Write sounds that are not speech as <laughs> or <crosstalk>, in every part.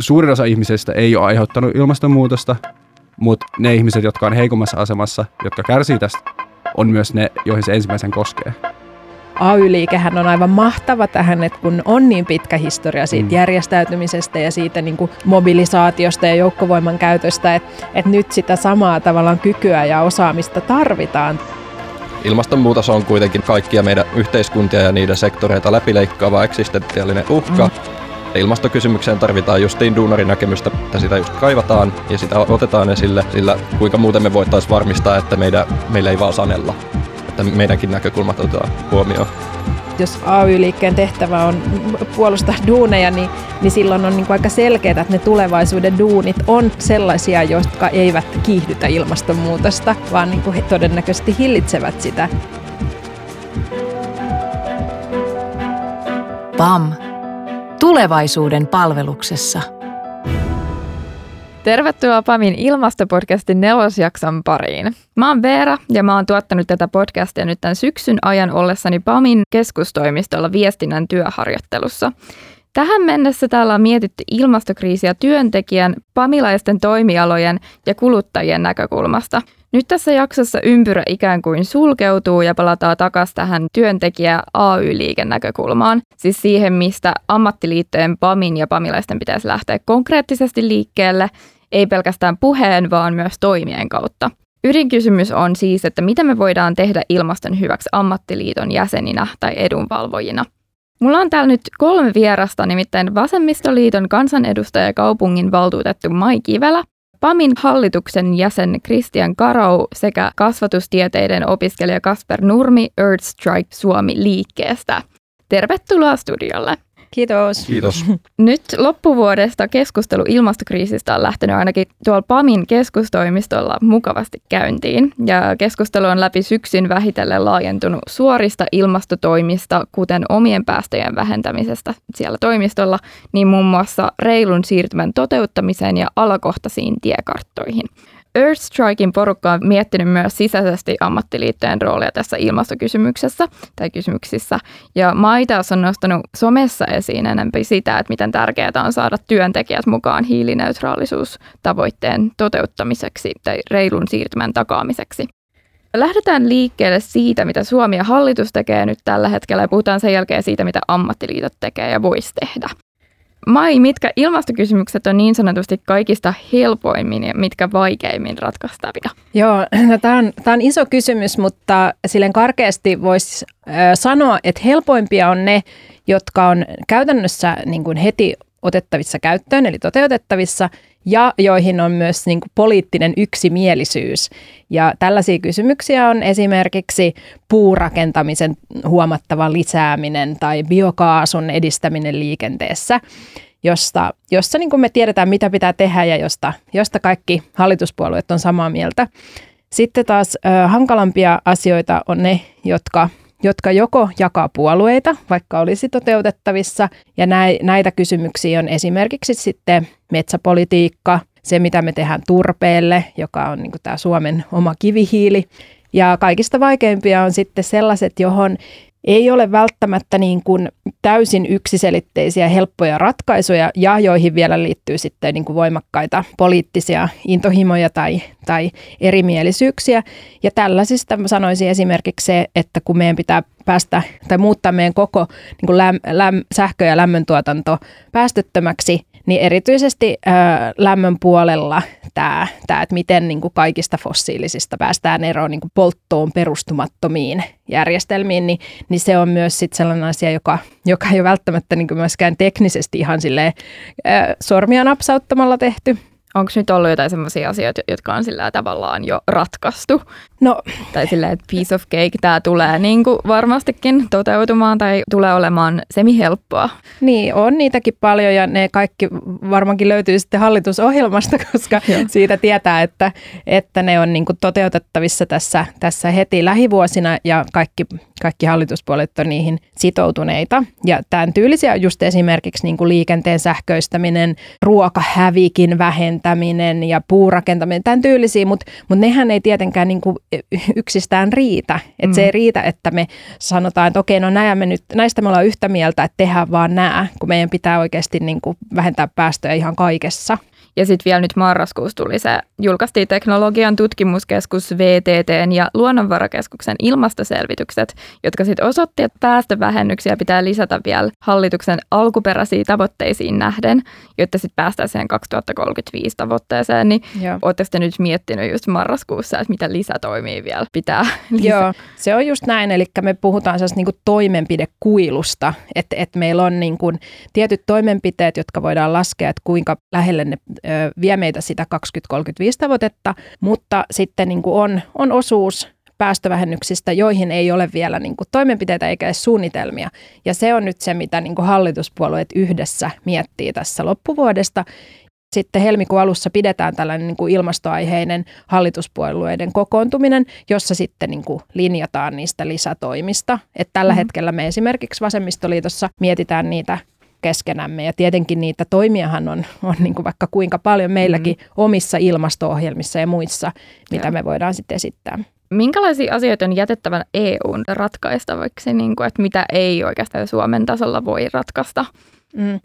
suurin osa ihmisistä ei ole aiheuttanut ilmastonmuutosta, mutta ne ihmiset, jotka on heikommassa asemassa, jotka kärsii tästä, on myös ne, joihin se ensimmäisen koskee. AY-liikehän on aivan mahtava tähän, että kun on niin pitkä historia siitä mm. järjestäytymisestä ja siitä niin kuin mobilisaatiosta ja joukkovoiman käytöstä, että, että nyt sitä samaa tavallaan kykyä ja osaamista tarvitaan. Ilmastonmuutos on kuitenkin kaikkia meidän yhteiskuntia ja niiden sektoreita läpileikkaava eksistentiaalinen uhka. Mm. Ilmastokysymykseen tarvitaan justiin duunarin näkemystä, että sitä just kaivataan ja sitä otetaan esille, sillä kuinka muuten me voitaisiin varmistaa, että meidän, meillä ei vaan sanella, että meidänkin näkökulmat otetaan huomioon jos AY-liikkeen tehtävä on puolustaa duuneja, niin, niin silloin on niin kuin aika selkeää, että ne tulevaisuuden duunit on sellaisia, jotka eivät kiihdytä ilmastonmuutosta, vaan niin kuin he todennäköisesti hillitsevät sitä. PAM. Tulevaisuuden palveluksessa. Tervetuloa PAMin ilmastopodcastin nelosjakson pariin. Mä oon Veera ja mä oon tuottanut tätä podcastia nyt tämän syksyn ajan ollessani PAMin keskustoimistolla viestinnän työharjoittelussa. Tähän mennessä täällä on mietitty ilmastokriisiä työntekijän, pamilaisten toimialojen ja kuluttajien näkökulmasta. Nyt tässä jaksossa ympyrä ikään kuin sulkeutuu ja palataan takaisin tähän työntekijä AY-liiken näkökulmaan, siis siihen, mistä ammattiliittojen PAMin ja pamilaisten pitäisi lähteä konkreettisesti liikkeelle, ei pelkästään puheen, vaan myös toimien kautta. Ydinkysymys on siis, että mitä me voidaan tehdä ilmaston hyväksi ammattiliiton jäseninä tai edunvalvojina – Mulla on täällä nyt kolme vierasta, nimittäin Vasemmistoliiton kansanedustaja ja kaupungin valtuutettu Mai Kivelä, PAMin hallituksen jäsen Christian Karau sekä kasvatustieteiden opiskelija Kasper Nurmi Earth Strike Suomi liikkeestä. Tervetuloa studiolle. Kiitos. Kiitos. <laughs> Nyt loppuvuodesta keskustelu ilmastokriisistä on lähtenyt ainakin tuolla PAMin keskustoimistolla mukavasti käyntiin. Ja keskustelu on läpi syksyn vähitellen laajentunut suorista ilmastotoimista, kuten omien päästöjen vähentämisestä siellä toimistolla, niin muun muassa reilun siirtymän toteuttamiseen ja alakohtaisiin tiekarttoihin. Earthstrikein porukka on miettinyt myös sisäisesti ammattiliittojen roolia tässä ilmastokysymyksessä tai kysymyksissä. Ja Maitaas on nostanut somessa esiin enemmän sitä, että miten tärkeää on saada työntekijät mukaan hiilineutraalisuustavoitteen toteuttamiseksi tai reilun siirtymän takaamiseksi. Lähdetään liikkeelle siitä, mitä Suomi ja hallitus tekee nyt tällä hetkellä ja puhutaan sen jälkeen siitä, mitä ammattiliitot tekee ja voisi tehdä. Mai, mitkä ilmastokysymykset on niin sanotusti kaikista helpoimmin ja mitkä vaikeimmin ratkaistavia? Joo, <clears throat> no, tämä on, on iso kysymys, mutta silleen karkeasti voisi sanoa, että helpoimpia on ne, jotka on käytännössä niin kuin heti otettavissa käyttöön, eli toteutettavissa, ja joihin on myös niin kuin poliittinen yksimielisyys. Ja tällaisia kysymyksiä on esimerkiksi puurakentamisen huomattava lisääminen tai biokaasun edistäminen liikenteessä, josta, jossa niin kuin me tiedetään, mitä pitää tehdä ja josta, josta kaikki hallituspuolueet on samaa mieltä. Sitten taas ö, hankalampia asioita on ne, jotka jotka joko jakaa puolueita, vaikka olisi toteutettavissa, ja näitä kysymyksiä on esimerkiksi sitten metsäpolitiikka, se mitä me tehdään turpeelle, joka on niin tämä Suomen oma kivihiili, ja kaikista vaikeimpia on sitten sellaiset, johon ei ole välttämättä niin kuin täysin yksiselitteisiä helppoja ratkaisuja ja joihin vielä liittyy sitten niin kuin voimakkaita poliittisia intohimoja tai, tai erimielisyyksiä. Ja tällaisista sanoisin esimerkiksi se, että kun meidän pitää päästä tai muuttaa meidän koko niin kuin läm, läm, sähkö- ja lämmöntuotanto päästöttömäksi, niin erityisesti ö, lämmön puolella tämä, että miten niin kuin kaikista fossiilisista päästään eroon niin kuin polttoon perustumattomiin järjestelmiin, niin, niin se on myös sit sellainen asia, joka, joka ei ole välttämättä niin kuin myöskään teknisesti ihan silleen, ö, sormia napsauttamalla tehty, Onko nyt ollut jotain sellaisia asioita, jotka on sillä tavallaan jo ratkaistu? No. Tai silleen, että piece of cake, tämä tulee niin kuin varmastikin toteutumaan tai tulee olemaan semi-helppoa. Niin, on niitäkin paljon ja ne kaikki varmaankin löytyy sitten hallitusohjelmasta, <laughs> koska siitä tietää, että, että ne on niin kuin toteutettavissa tässä, tässä heti lähivuosina ja kaikki, kaikki hallituspuolet on niihin sitoutuneita. Ja tämän tyylisiä just esimerkiksi niin kuin liikenteen sähköistäminen, ruokahävikin vähentäminen, vähentäminen ja puurakentaminen, tämän tyylisiä, mutta, mutta nehän ei tietenkään niin kuin yksistään riitä. Että mm. se ei riitä, että me sanotaan, että okei, no näin me nyt, näistä me ollaan yhtä mieltä, että tehdään vaan nämä, kun meidän pitää oikeasti niin kuin vähentää päästöjä ihan kaikessa. Ja sitten vielä nyt marraskuussa tuli se, julkaistiin teknologian tutkimuskeskus VTTn ja luonnonvarakeskuksen ilmastoselvitykset, jotka sitten osoitti, että päästövähennyksiä pitää lisätä vielä hallituksen alkuperäisiin tavoitteisiin nähden, jotta sitten päästään siihen 2035 tavoitteeseen. Niin oletteko te nyt miettinyt just marraskuussa, että mitä lisätoimia vielä pitää <laughs> lisää? Joo, se on just näin, eli me puhutaan sellaista niin toimenpidekuilusta, että, että meillä on niin kuin tietyt toimenpiteet, jotka voidaan laskea, että kuinka lähelle ne vie meitä sitä 2035 tavoitetta, mutta sitten niin kuin on, on osuus päästövähennyksistä, joihin ei ole vielä niin kuin toimenpiteitä eikä edes suunnitelmia. Ja se on nyt se, mitä niin kuin hallituspuolueet yhdessä miettii tässä loppuvuodesta. Sitten helmikuun alussa pidetään tällainen niin kuin ilmastoaiheinen hallituspuolueiden kokoontuminen, jossa sitten niin kuin linjataan niistä lisätoimista. Et tällä mm-hmm. hetkellä me esimerkiksi Vasemmistoliitossa mietitään niitä keskenämme. Ja tietenkin niitä toimiahan on, on niin kuin vaikka kuinka paljon meilläkin mm. omissa ilmasto-ohjelmissa ja muissa, mitä Joo. me voidaan sitten esittää. Minkälaisia asioita on jätettävä EUn ratkaistavaksi, niin kuin, että mitä ei oikeastaan Suomen tasolla voi ratkaista? Mm.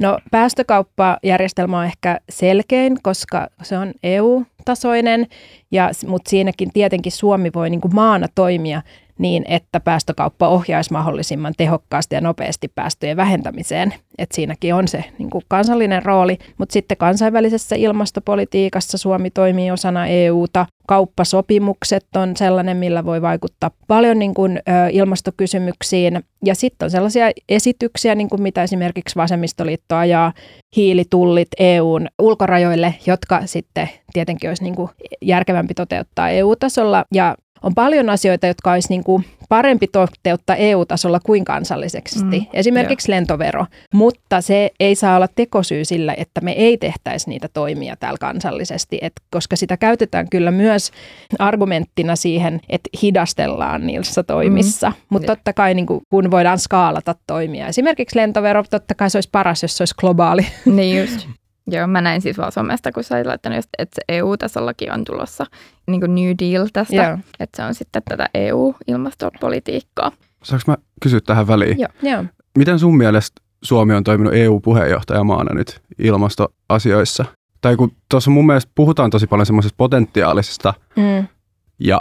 No päästökauppajärjestelmä on ehkä selkein, koska se on EU-tasoinen, ja, mutta siinäkin tietenkin Suomi voi niin kuin maana toimia niin, että päästökauppa ohjaisi mahdollisimman tehokkaasti ja nopeasti päästöjen vähentämiseen. Et siinäkin on se niin kuin kansallinen rooli, mutta sitten kansainvälisessä ilmastopolitiikassa Suomi toimii osana EUta. Kauppasopimukset on sellainen, millä voi vaikuttaa paljon niin kuin, ö, ilmastokysymyksiin. Ja sitten on sellaisia esityksiä, niin kuin mitä esimerkiksi Vasemmistoliitto ajaa, hiilitullit EUn ulkorajoille, jotka sitten tietenkin olisi niin kuin järkevämpi toteuttaa EU-tasolla. Ja on paljon asioita, jotka olisi niin kuin parempi toteuttaa EU-tasolla kuin kansallisesti. Mm, Esimerkiksi jo. lentovero. Mutta se ei saa olla tekosyy sillä, että me ei tehtäisi niitä toimia täällä kansallisesti, et koska sitä käytetään kyllä myös argumenttina siihen, että hidastellaan niissä toimissa. Mm. Mutta totta kai niin kuin, kun voidaan skaalata toimia. Esimerkiksi lentovero, totta kai se olisi paras, jos se olisi globaali. Niin just. Joo, mä näin siis vaan somesta, kun sä laittanut, että EU-tasollakin on tulossa niin kuin New Deal tästä, Joo. että se on sitten tätä EU-ilmastopolitiikkaa. Saanko mä kysyä tähän väliin? Joo. Joo. Miten sun mielestä Suomi on toiminut EU-puheenjohtajamaana nyt ilmastoasioissa? Tai kun tuossa mun mielestä puhutaan tosi paljon semmoisesta potentiaalisesta mm. ja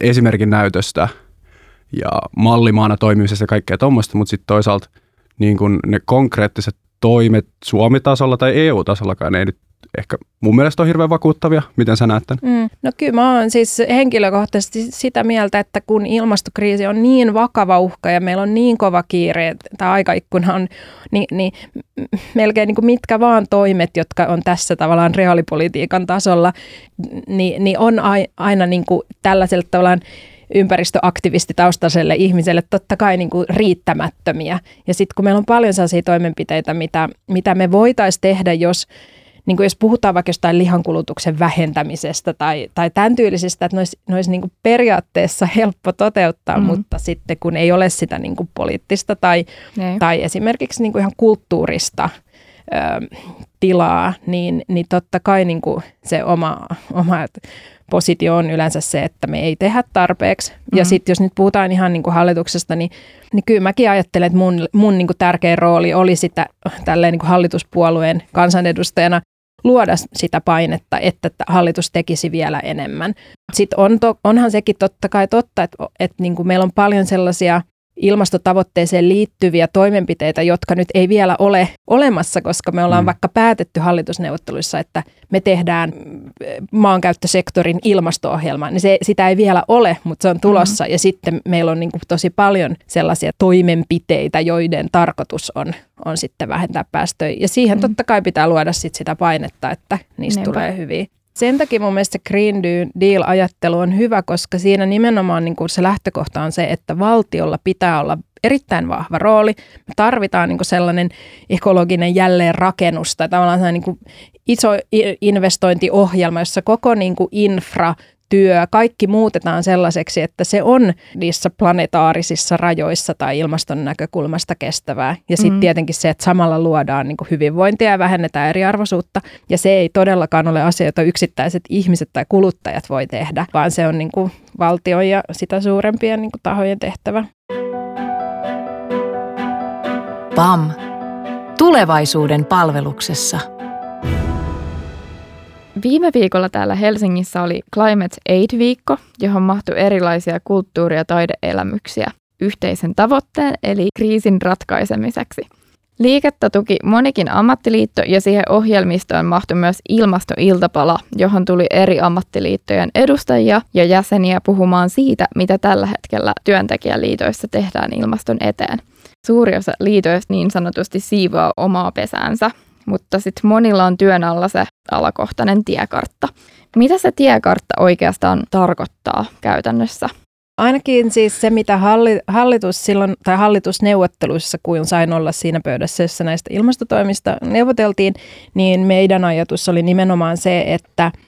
esimerkin näytöstä ja mallimaana toimimisesta ja kaikkea tuommoista, mutta sitten toisaalta niin kun ne konkreettiset toimet Suomi-tasolla tai EU-tasollakaan ei nyt ehkä mun mielestä on hirveän vakuuttavia. Miten sä näet tämän? Mm. No kyllä mä oon siis henkilökohtaisesti sitä mieltä, että kun ilmastokriisi on niin vakava uhka ja meillä on niin kova kiire, että aikaikkuna on, niin, niin melkein niin kuin mitkä vaan toimet, jotka on tässä tavallaan reaalipolitiikan tasolla, niin, niin on aina niin kuin tällaisella tavallaan ympäristöaktivistitaustaiselle ihmiselle totta kai niin kuin riittämättömiä. Ja sitten kun meillä on paljon sellaisia toimenpiteitä, mitä, mitä me voitaisiin tehdä, jos niin kuin jos puhutaan vaikka jostain lihankulutuksen vähentämisestä tai, tai tämän tyylisistä, että ne olisi, ne olisi niin kuin periaatteessa helppo toteuttaa, mm. mutta sitten kun ei ole sitä niin kuin poliittista tai, tai esimerkiksi niin kuin ihan kulttuurista ö, tilaa, niin, niin totta kai niin kuin se oma, oma positio on yleensä se, että me ei tehdä tarpeeksi. Mm-hmm. Ja sitten jos nyt puhutaan ihan niin kuin hallituksesta, niin, niin kyllä mäkin ajattelen, että mun, mun niin kuin tärkeä rooli oli sitä tälleen niin kuin hallituspuolueen kansanedustajana luoda sitä painetta, että hallitus tekisi vielä enemmän. Sitten on to, onhan sekin totta kai totta, että, että niin kuin meillä on paljon sellaisia ilmastotavoitteeseen liittyviä toimenpiteitä, jotka nyt ei vielä ole olemassa, koska me ollaan mm. vaikka päätetty hallitusneuvotteluissa, että me tehdään maankäyttösektorin ilmasto-ohjelma, niin se, sitä ei vielä ole, mutta se on tulossa. Mm. Ja sitten meillä on niin kuin tosi paljon sellaisia toimenpiteitä, joiden tarkoitus on, on sitten vähentää päästöjä. Ja siihen mm. totta kai pitää luoda sit sitä painetta, että niistä Niinpä. tulee hyviä. Sen takia mun mielestä Green Deal-ajattelu on hyvä, koska siinä nimenomaan niin kuin se lähtökohta on se, että valtiolla pitää olla erittäin vahva rooli. Me tarvitaan niin sellainen ekologinen jälleenrakennus tai tavallaan niin kuin iso investointiohjelma, jossa koko niin kuin infra, työ, kaikki muutetaan sellaiseksi, että se on niissä planetaarisissa rajoissa tai ilmaston näkökulmasta kestävää. Ja sitten mm. tietenkin se, että samalla luodaan niin hyvinvointia ja vähennetään eriarvoisuutta. Ja se ei todellakaan ole asia, jota yksittäiset ihmiset tai kuluttajat voi tehdä, vaan se on niin kuin valtion ja sitä suurempien niin kuin tahojen tehtävä. PAM. Tulevaisuuden palveluksessa. Viime viikolla täällä Helsingissä oli Climate Aid-viikko, johon mahtui erilaisia kulttuuri- ja taideelämyksiä yhteisen tavoitteen eli kriisin ratkaisemiseksi. Liikettä tuki monikin ammattiliitto ja siihen ohjelmistoon mahtui myös ilmastoiltapala, johon tuli eri ammattiliittojen edustajia ja jäseniä puhumaan siitä, mitä tällä hetkellä työntekijäliitoissa tehdään ilmaston eteen. Suuri osa liitoista niin sanotusti siivoaa omaa pesäänsä, mutta sitten monilla on työn alla se alakohtainen tiekartta. Mitä se tiekartta oikeastaan tarkoittaa käytännössä? Ainakin siis se, mitä hallitus silloin, tai hallitusneuvotteluissa, kun sain olla siinä pöydässä, jossa näistä ilmastotoimista neuvoteltiin, niin meidän ajatus oli nimenomaan se, että –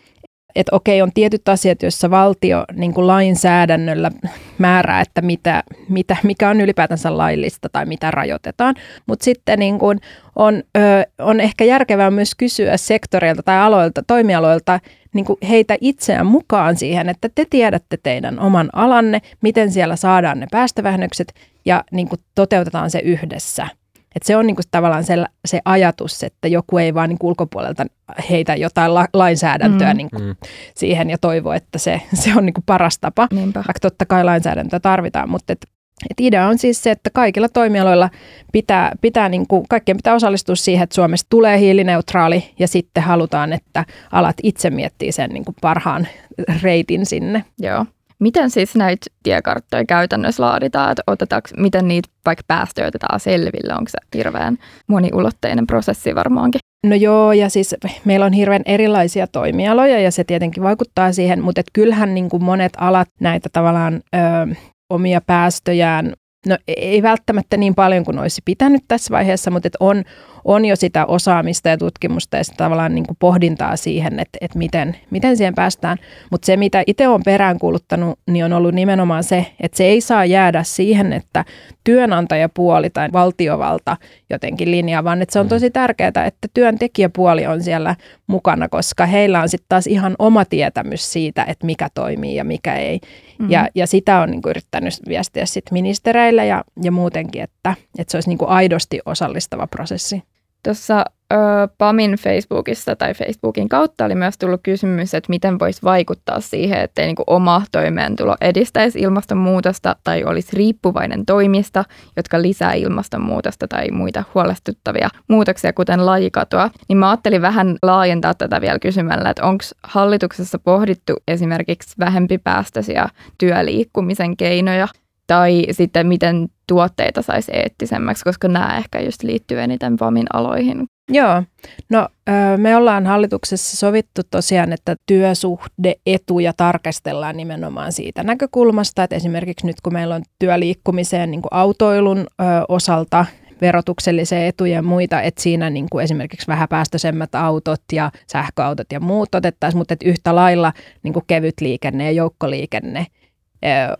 että okei, on tietyt asiat, joissa valtio niin kuin lainsäädännöllä määrää, että mitä, mitä, mikä on ylipäätänsä laillista tai mitä rajoitetaan. Mutta sitten niin kuin on, ö, on ehkä järkevää myös kysyä sektoreilta tai aloilta, toimialoilta niin kuin heitä itseään mukaan siihen, että te tiedätte teidän oman alanne, miten siellä saadaan ne päästövähennykset ja niin kuin toteutetaan se yhdessä. Et se on niinku tavallaan se, se ajatus, että joku ei vaan niinku ulkopuolelta heitä jotain la, lainsäädäntöä mm. niinku mm. siihen ja toivo, että se, <laughs> se on niinku paras tapa. Niinpä. Vaikka totta kai lainsäädäntöä tarvitaan, mutta et, et idea on siis se, että kaikilla toimialoilla pitää, pitää niinku, kaikkien pitää osallistua siihen, että Suomesta tulee hiilineutraali ja sitten halutaan, että alat itse miettii sen niinku parhaan reitin sinne. Joo. Miten siis näitä tiekarttoja käytännössä laaditaan? Että otetaanko, miten niitä vaikka päästöjä otetaan selville? Onko se hirveän moniulotteinen prosessi varmaankin? No joo, ja siis meillä on hirveän erilaisia toimialoja ja se tietenkin vaikuttaa siihen, mutta et kyllähän niin kuin monet alat näitä tavallaan ö, omia päästöjään No ei välttämättä niin paljon kuin olisi pitänyt tässä vaiheessa, mutta et on, on jo sitä osaamista ja tutkimusta ja sitä tavallaan niin kuin pohdintaa siihen, että, että miten, miten siihen päästään. Mutta se, mitä itse olen peräänkuuluttanut, niin on ollut nimenomaan se, että se ei saa jäädä siihen, että työnantajapuoli tai valtiovalta jotenkin linjaa, vaan että se on mm. tosi tärkeää, että työntekijäpuoli on siellä mukana, koska heillä on sitten taas ihan oma tietämys siitä, että mikä toimii ja mikä ei. Mm-hmm. Ja, ja sitä on niin kuin yrittänyt viestiä sitten ministereille ja, ja muutenkin, että, että se olisi niin kuin aidosti osallistava prosessi. Tuossa PAMin Facebookissa tai Facebookin kautta oli myös tullut kysymys, että miten voisi vaikuttaa siihen, että niin oma toimeentulo edistäisi ilmastonmuutosta tai olisi riippuvainen toimista, jotka lisää ilmastonmuutosta tai muita huolestuttavia muutoksia, kuten lajikatoa. Niin mä ajattelin vähän laajentaa tätä vielä kysymällä, että onko hallituksessa pohdittu esimerkiksi vähempipäästöisiä työliikkumisen keinoja tai sitten miten tuotteita saisi eettisemmäksi, koska nämä ehkä just liittyy eniten PAMin aloihin. Joo, no me ollaan hallituksessa sovittu tosiaan, että työsuhdeetuja tarkastellaan nimenomaan siitä näkökulmasta, että esimerkiksi nyt kun meillä on työliikkumiseen niin kuin autoilun osalta verotuksellisia etuja ja muita, että siinä niin kuin esimerkiksi vähäpäästöisemmät autot ja sähköautot ja muut otettaisiin, mutta että yhtä lailla niin kuin kevyt liikenne ja joukkoliikenne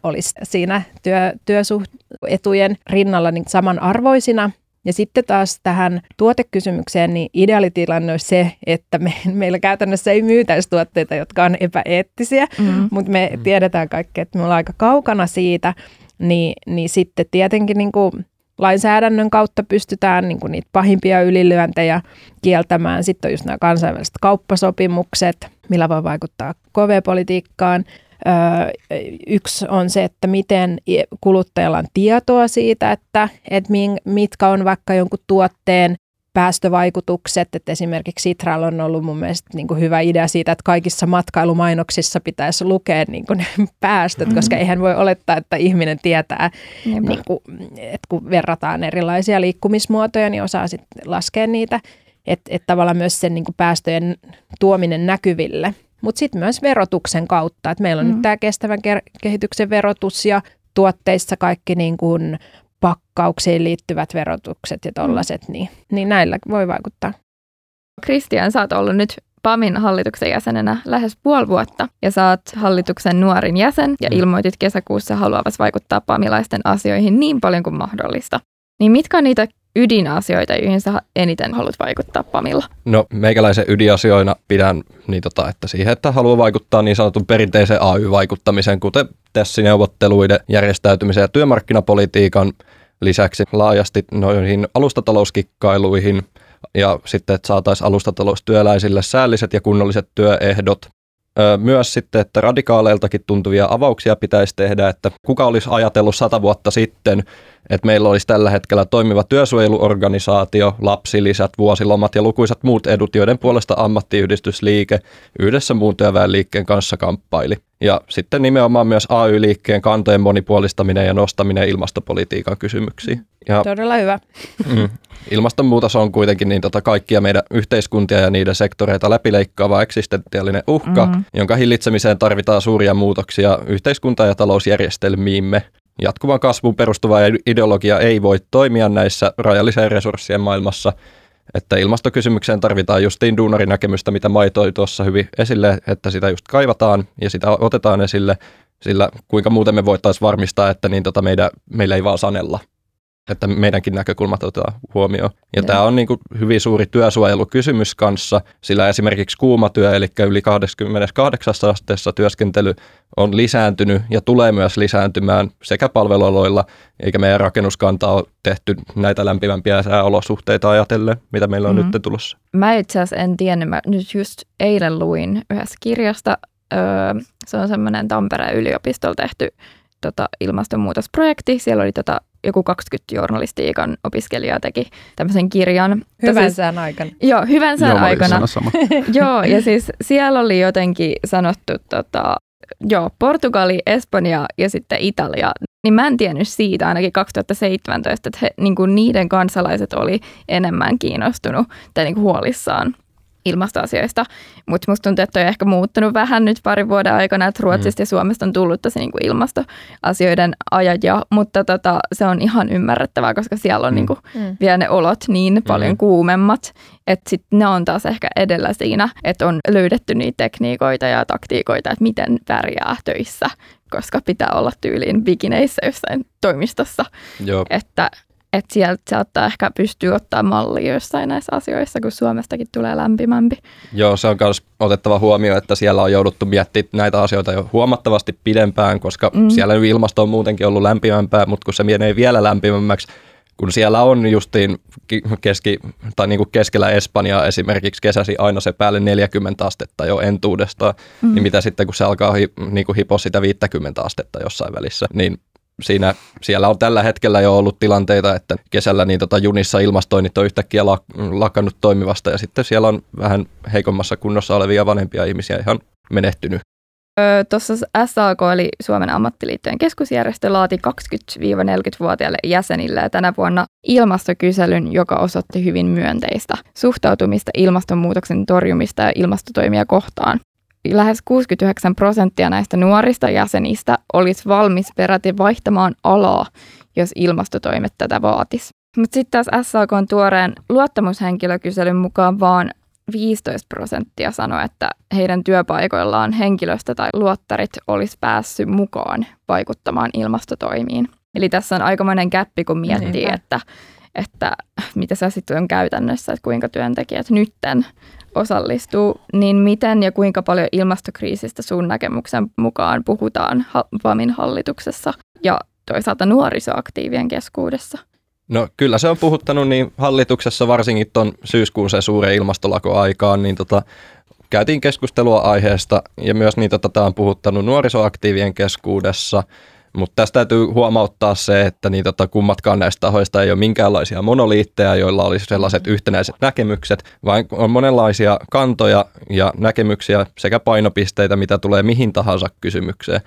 olisi siinä työ, työsuhteetujen rinnalla niin samanarvoisina. Ja sitten taas tähän tuotekysymykseen, niin ideaalitilanne olisi se, että me, <laughs> meillä käytännössä ei myytäisi tuotteita, jotka on epäeettisiä, mm. mutta me mm. tiedetään kaikki, että me ollaan aika kaukana siitä, niin, niin sitten tietenkin niin kuin lainsäädännön kautta pystytään niin kuin niitä pahimpia ylilyöntejä kieltämään. Sitten on just nämä kansainväliset kauppasopimukset, millä voi vaikuttaa KV-politiikkaan. Yksi on se, että miten kuluttajalla on tietoa siitä, että, että mitkä on vaikka jonkun tuotteen päästövaikutukset, että esimerkiksi Sitralla on ollut mun mielestä niin kuin hyvä idea siitä, että kaikissa matkailumainoksissa pitäisi lukea niin kuin ne <laughs> päästöt, mm-hmm. koska eihän voi olettaa, että ihminen tietää, niin kuin, että kun verrataan erilaisia liikkumismuotoja, niin osaa sitten laskea niitä, että, että tavallaan myös sen niin kuin päästöjen tuominen näkyville – mutta sitten myös verotuksen kautta. Et meillä on mm. nyt tämä kestävän kehityksen verotus ja tuotteissa kaikki niin kuin pakkauksiin liittyvät verotukset ja tollaiset, mm. niin, niin näillä voi vaikuttaa. Kristian, sä oot ollut nyt PAMin hallituksen jäsenenä lähes puoli vuotta ja saat hallituksen nuorin jäsen ja Mm. ilmoitit kesäkuussa haluavasi vaikuttaa pamilaisten asioihin niin paljon kuin mahdollista. Niin mitkä on niitä ydinasioita, joihin sä eniten haluat vaikuttaa PAMilla? No meikäläisen ydinasioina pidän niin tota, että siihen, että haluaa vaikuttaa niin sanotun perinteisen AY-vaikuttamiseen, kuten TESSI-neuvotteluiden järjestäytymisen ja työmarkkinapolitiikan lisäksi laajasti noihin alustatalouskikkailuihin ja sitten, että saataisiin alustataloustyöläisille säälliset ja kunnolliset työehdot. Myös sitten, että radikaaleiltakin tuntuvia avauksia pitäisi tehdä, että kuka olisi ajatellut sata vuotta sitten, että meillä olisi tällä hetkellä toimiva työsuojeluorganisaatio, lapsilisät, vuosilomat ja lukuisat muut edut, joiden puolesta ammattiyhdistysliike yhdessä muun työväenliikkeen kanssa kamppaili. Ja sitten nimenomaan myös AY-liikkeen kantojen monipuolistaminen ja nostaminen ilmastopolitiikan kysymyksiin. Ja Todella hyvä. Mm. Ilmastonmuutos on kuitenkin niin tota kaikkia meidän yhteiskuntia ja niiden sektoreita läpileikkaava eksistentiaalinen uhka, mm. jonka hillitsemiseen tarvitaan suuria muutoksia yhteiskunta- ja talousjärjestelmiimme. Jatkuvan kasvun perustuva ideologia ei voi toimia näissä rajalliseen resurssien maailmassa, että ilmastokysymykseen tarvitaan justiin duunarin näkemystä, mitä maitoi tuossa hyvin esille, että sitä just kaivataan ja sitä otetaan esille, sillä kuinka muuten me voitaisiin varmistaa, että niin tota meidän, meillä ei vaan sanella että meidänkin näkökulmat otetaan huomioon. Ja Joo. tämä on niin kuin hyvin suuri työsuojelukysymys kanssa, sillä esimerkiksi kuumatyö, eli yli 28 asteessa työskentely on lisääntynyt ja tulee myös lisääntymään sekä palvelualoilla, eikä meidän rakennuskanta ole tehty näitä lämpimämpiä sääolosuhteita ajatellen, mitä meillä on Mhm. mm. nyt tulossa. Mä itse asiassa en tiennyt, mä nyt just eilen luin yhdessä kirjasta, öö, se on semmoinen Tampereen yliopistolla tehty tota, ilmastonmuutosprojekti. Siellä oli tota, joku 20 journalistiikan opiskelijaa teki tämmöisen kirjan. Hyvän siis, sään aikana. Joo, hyvän sään Joo, aikana. <laughs> joo, ja siis siellä oli jotenkin sanottu, tota, joo, Portugali, Espanja ja sitten Italia. Niin mä en tiennyt siitä ainakin 2017, että he, niin kuin niiden kansalaiset oli enemmän kiinnostunut tai niin kuin huolissaan ilmastoasioista. Mutta musta tuntuu, että on ehkä muuttunut vähän nyt parin vuoden aikana, että Ruotsista ja Suomesta on tullut tosi niin kuin ilmastoasioiden ajajia, mutta tota, se on ihan ymmärrettävää, koska siellä on Mm. niin kuin Mm. vielä ne olot niin paljon Mm. kuumemmat, että sit ne on taas ehkä edellä siinä, että on löydetty niitä tekniikoita ja taktiikoita, että miten pärjää töissä, koska pitää olla tyyliin bikineissä jossain toimistossa, Joo, että että sieltä saattaa ehkä pystyä ottaa mallia jossain näissä asioissa, kun Suomestakin tulee lämpimämpi. Joo, se on myös otettava huomioon, että siellä on jouduttu miettimään näitä asioita jo huomattavasti pidempään, koska Mm. siellä ilmasto on muutenkin ollut lämpimämpää, mutta kun se menee vielä lämpimämmäksi, kun siellä on justiin ki- keski, tai niin kuin keskellä Espanjaa esimerkiksi kesäsi aina se päälle 40 astetta jo entuudestaan, Mm. mm. niin mitä sitten kun se alkaa hi, niin kuin hipoa sitä 50 astetta jossain välissä, niin siinä, siellä on tällä hetkellä jo ollut tilanteita, että kesällä niin tota junissa ilmastoinnit on yhtäkkiä lak- lakannut toimivasta ja sitten siellä on vähän heikommassa kunnossa olevia vanhempia ihmisiä ihan menehtynyt. Öö, Tuossa SAK eli Suomen ammattiliittojen keskusjärjestö laati 20-40-vuotiaille jäsenille tänä vuonna ilmastokyselyn, joka osoitti hyvin myönteistä suhtautumista ilmastonmuutoksen torjumista ja ilmastotoimia kohtaan. Lähes 69 prosenttia näistä nuorista jäsenistä olisi valmis peräti vaihtamaan alaa, jos ilmastotoimet tätä vaatis. Mutta sitten taas SAK on tuoreen luottamushenkilökyselyn mukaan vaan 15 prosenttia sanoi, että heidän työpaikoillaan henkilöstö tai luottarit olisi päässyt mukaan vaikuttamaan ilmastotoimiin. Eli tässä on aikamoinen käppi, kun miettii, Niinpä. että, että mitä se sitten on käytännössä, että kuinka työntekijät nytten osallistuu, niin miten ja kuinka paljon ilmastokriisistä sun näkemyksen mukaan puhutaan VAMin hallituksessa ja toisaalta nuorisoaktiivien keskuudessa? No kyllä se on puhuttanut niin hallituksessa varsinkin tuon syyskuun se suuren ilmastolakoaikaan, niin tota, käytiin keskustelua aiheesta ja myös niin tota, tämä on puhuttanut nuorisoaktiivien keskuudessa, mutta tästä täytyy huomauttaa se, että niin tota, kummatkaan näistä tahoista ei ole minkäänlaisia monoliitteja, joilla olisi sellaiset yhtenäiset näkemykset, vaan on monenlaisia kantoja ja näkemyksiä sekä painopisteitä, mitä tulee mihin tahansa kysymykseen.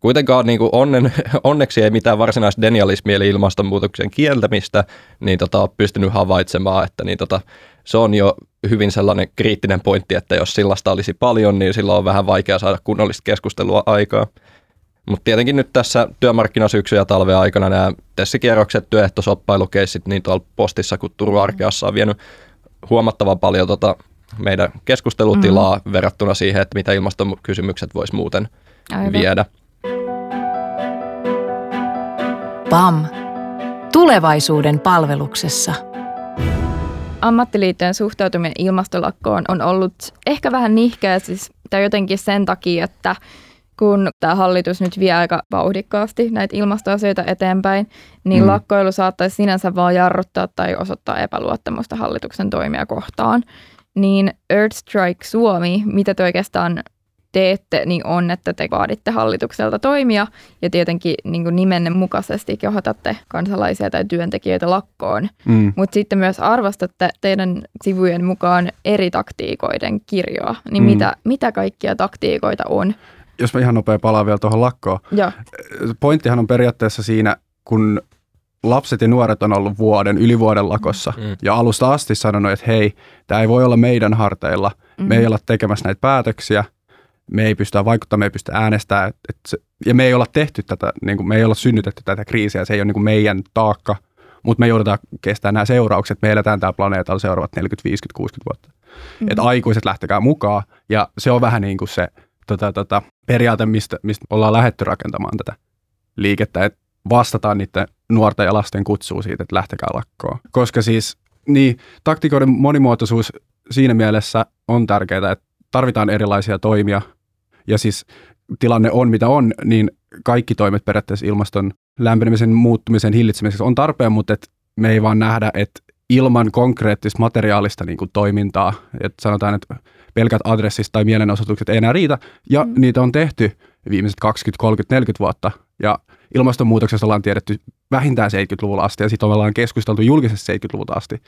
Kuitenkaan niin kuin onnen, <laughs> onneksi ei mitään varsinaista denialismia eli ilmastonmuutoksen kieltämistä niin tota, ole pystynyt havaitsemaan, että niin tota, se on jo hyvin sellainen kriittinen pointti, että jos sillasta olisi paljon, niin silloin on vähän vaikea saada kunnollista keskustelua aikaa. Mutta tietenkin nyt tässä työmarkkinasyksy- ja talven aikana nämä tessikierrokset, työehtosoppailukeisit niin tuolla postissa kuin Turun Arkeassa on vienyt huomattavan paljon tota meidän keskustelutilaa mm. verrattuna siihen, että mitä ilmastokysymykset vois muuten Aivan. viedä. PAM. Tulevaisuuden palveluksessa. Ammattiliittojen suhtautuminen ilmastolakkoon on ollut ehkä vähän nihkeä, siis, tai jotenkin sen takia, että kun tämä hallitus nyt vie aika vauhdikkaasti näitä ilmastoasioita eteenpäin, niin mm. lakkoilu saattaisi sinänsä vaan jarruttaa tai osoittaa epäluottamusta hallituksen toimia kohtaan. Niin Earth Strike Suomi, mitä te oikeastaan teette, niin on, että te vaaditte hallitukselta toimia ja tietenkin niin kuin nimenne mukaisesti kehotatte kansalaisia tai työntekijöitä lakkoon. Mm. Mutta sitten myös arvostatte teidän sivujen mukaan eri taktiikoiden kirjoa. Niin mm. mitä, mitä kaikkia taktiikoita on? Jos mä ihan nopea palaan vielä tuohon lakkoon. Ja. Pointtihan on periaatteessa siinä, kun lapset ja nuoret on ollut vuoden, yli vuoden lakossa mm. ja alusta asti sanonut, että hei, tämä ei voi olla meidän harteilla. Mm. Me ei olla tekemässä näitä päätöksiä me ei pystytä vaikuttamaan, me ei pystytä äänestämään. Et, et se, ja me ei olla tehty tätä, niin kuin, me ei olla synnytetty tätä kriisiä, se ei ole niin kuin meidän taakka, mutta me joudutaan kestämään nämä seuraukset. Me eletään täällä planeetalla seuraavat 40, 50, 60 vuotta. Mm-hmm. Että aikuiset lähtekää mukaan ja se on vähän niin kuin se tota, tota, periaate, mistä, mistä ollaan lähetty rakentamaan tätä liikettä, että vastataan niiden nuorten ja lasten kutsuun siitä, että lähtekää lakkoon. Koska siis niin, taktikoiden monimuotoisuus siinä mielessä on tärkeää, että tarvitaan erilaisia toimia ja siis tilanne on mitä on, niin kaikki toimet periaatteessa ilmaston lämpenemisen muuttumisen hillitsemiseksi on tarpeen, mutta et me ei vaan nähdä, että ilman konkreettista materiaalista niin kuin toimintaa, että sanotaan, että pelkät adressit tai mielenosoitukset ei enää riitä, ja mm. niitä on tehty viimeiset 20, 30, 40 vuotta, ja ilmastonmuutoksessa ollaan tiedetty vähintään 70-luvulla asti, ja sitten ollaan keskusteltu julkisesti 70-luvulta asti.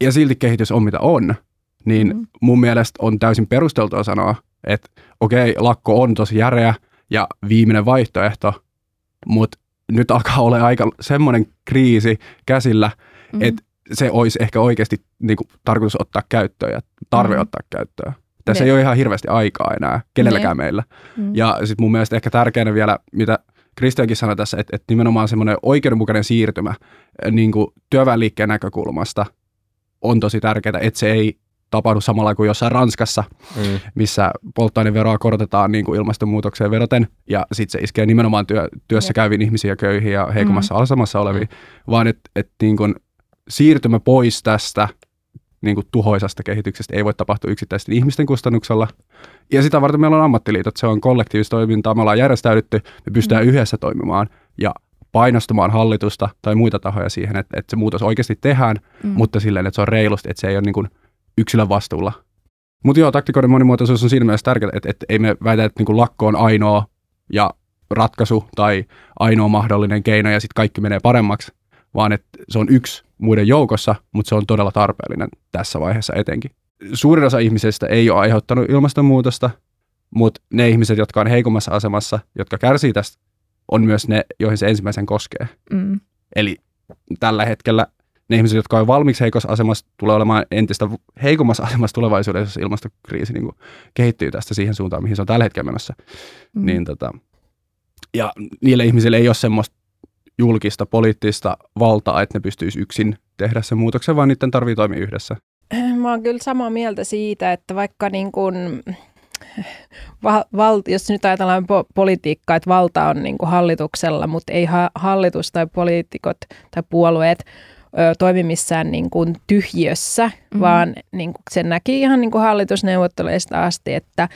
Ja silti kehitys on mitä on, niin mm. mun mielestä on täysin perusteltua sanoa, että okei, okay, lakko on tosi järeä ja viimeinen vaihtoehto, mutta nyt alkaa olla aika semmoinen kriisi käsillä, mm. että se olisi ehkä oikeasti niin kuin, tarkoitus ottaa käyttöön ja tarve mm. ottaa käyttöön. Tässä ne. ei ole ihan hirveästi aikaa enää kenelläkään ne. meillä. Mm. Ja sitten mun mielestä ehkä tärkeänä vielä, mitä Kristiankin sanoi tässä, että, että nimenomaan semmoinen oikeudenmukainen siirtymä niin kuin työväenliikkeen näkökulmasta on tosi tärkeää, että se ei tapahdu samalla kuin jossain Ranskassa, mm. missä polttoaineveroa korotetaan niin kuin ilmastonmuutokseen vedoten, ja sitten se iskee nimenomaan työ, työssä käyviin ihmisiä, köyhiä ja heikommassa mm. asemassa oleviin, mm. vaan että et, niin kuin siirtymä pois tästä niin kuin tuhoisasta kehityksestä ei voi tapahtua yksittäisten ihmisten kustannuksella. Ja sitä varten meillä on ammattiliitot, se on kollektiivista toimintaa, me ollaan järjestäydytty, me pystytään mm. yhdessä toimimaan ja painostamaan hallitusta tai muita tahoja siihen, että, että se muutos oikeasti tehdään, mm. mutta silleen, että se on reilusti, että se ei ole niin kuin yksilön vastuulla. Mutta joo, taktikoiden monimuotoisuus on siinä mielessä tärkeää, että, että ei me väitä, että niin lakko on ainoa ja ratkaisu tai ainoa mahdollinen keino ja sitten kaikki menee paremmaksi, vaan että se on yksi muiden joukossa, mutta se on todella tarpeellinen tässä vaiheessa etenkin. Suurin osa ihmisistä ei ole aiheuttanut ilmastonmuutosta, mutta ne ihmiset, jotka on heikommassa asemassa, jotka kärsii tästä, on myös ne, joihin se ensimmäisen koskee. Mm. Eli tällä hetkellä ne ihmiset, jotka on valmiiksi heikossa asemassa, tulee olemaan entistä heikommassa asemassa tulevaisuudessa, jos ilmastokriisi niin kuin kehittyy tästä siihen suuntaan, mihin se on tällä hetkellä menossa. Mm. Niin, tota, ja niille ihmisille ei ole semmoista julkista poliittista valtaa, että ne pystyisi yksin tehdä sen muutoksen, vaan niiden tarvii toimia yhdessä. Mä oon kyllä samaa mieltä siitä, että vaikka niin kun, val, val, jos nyt ajatellaan po, politiikkaa, että valta on niin hallituksella, mutta ei ha, hallitus tai poliitikot tai puolueet ö, toimi missään niin kuin tyhjössä, mm-hmm. vaan niin kuin sen näki ihan niin kuin hallitusneuvotteluista asti, että,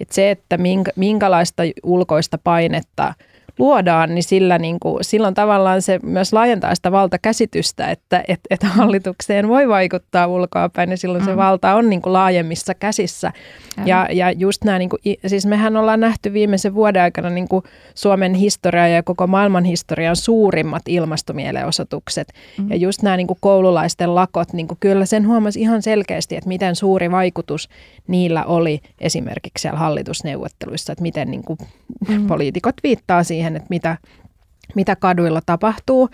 että se, että minkä, minkälaista ulkoista painetta – luodaan, niin sillä niin kuin, silloin tavallaan se myös laajentaa sitä valtakäsitystä, että et, et hallitukseen voi vaikuttaa ulkoapäin ja silloin mm. se valta on niin kuin laajemmissa käsissä. Ja, ja just nämä, niin kuin, siis mehän ollaan nähty viimeisen vuoden aikana niin kuin Suomen historia ja koko maailman historian suurimmat ilmastomieleosoitukset. Mm. Ja just nämä niin kuin koululaisten lakot, niin kuin kyllä sen huomasi ihan selkeästi, että miten suuri vaikutus niillä oli esimerkiksi siellä hallitusneuvotteluissa, että miten niin kuin mm. poliitikot viittaa siihen, siihen, että mitä, mitä kaduilla tapahtuu.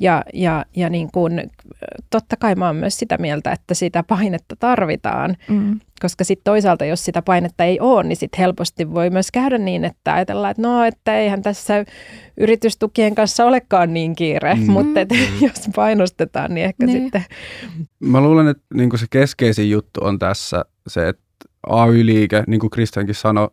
Ja, ja, ja niin kuin, totta kai mä oon myös sitä mieltä, että sitä painetta tarvitaan, mm. koska sitten toisaalta, jos sitä painetta ei ole, niin sitten helposti voi myös käydä niin, että ajatellaan, että no, että eihän tässä yritystukien kanssa olekaan niin kiire, mm. mutta et, mm. <laughs> jos painostetaan, niin ehkä niin. sitten... Mä luulen, että niin se keskeisin juttu on tässä se, että AY-liike, niin kuin Kristiankin sanoi,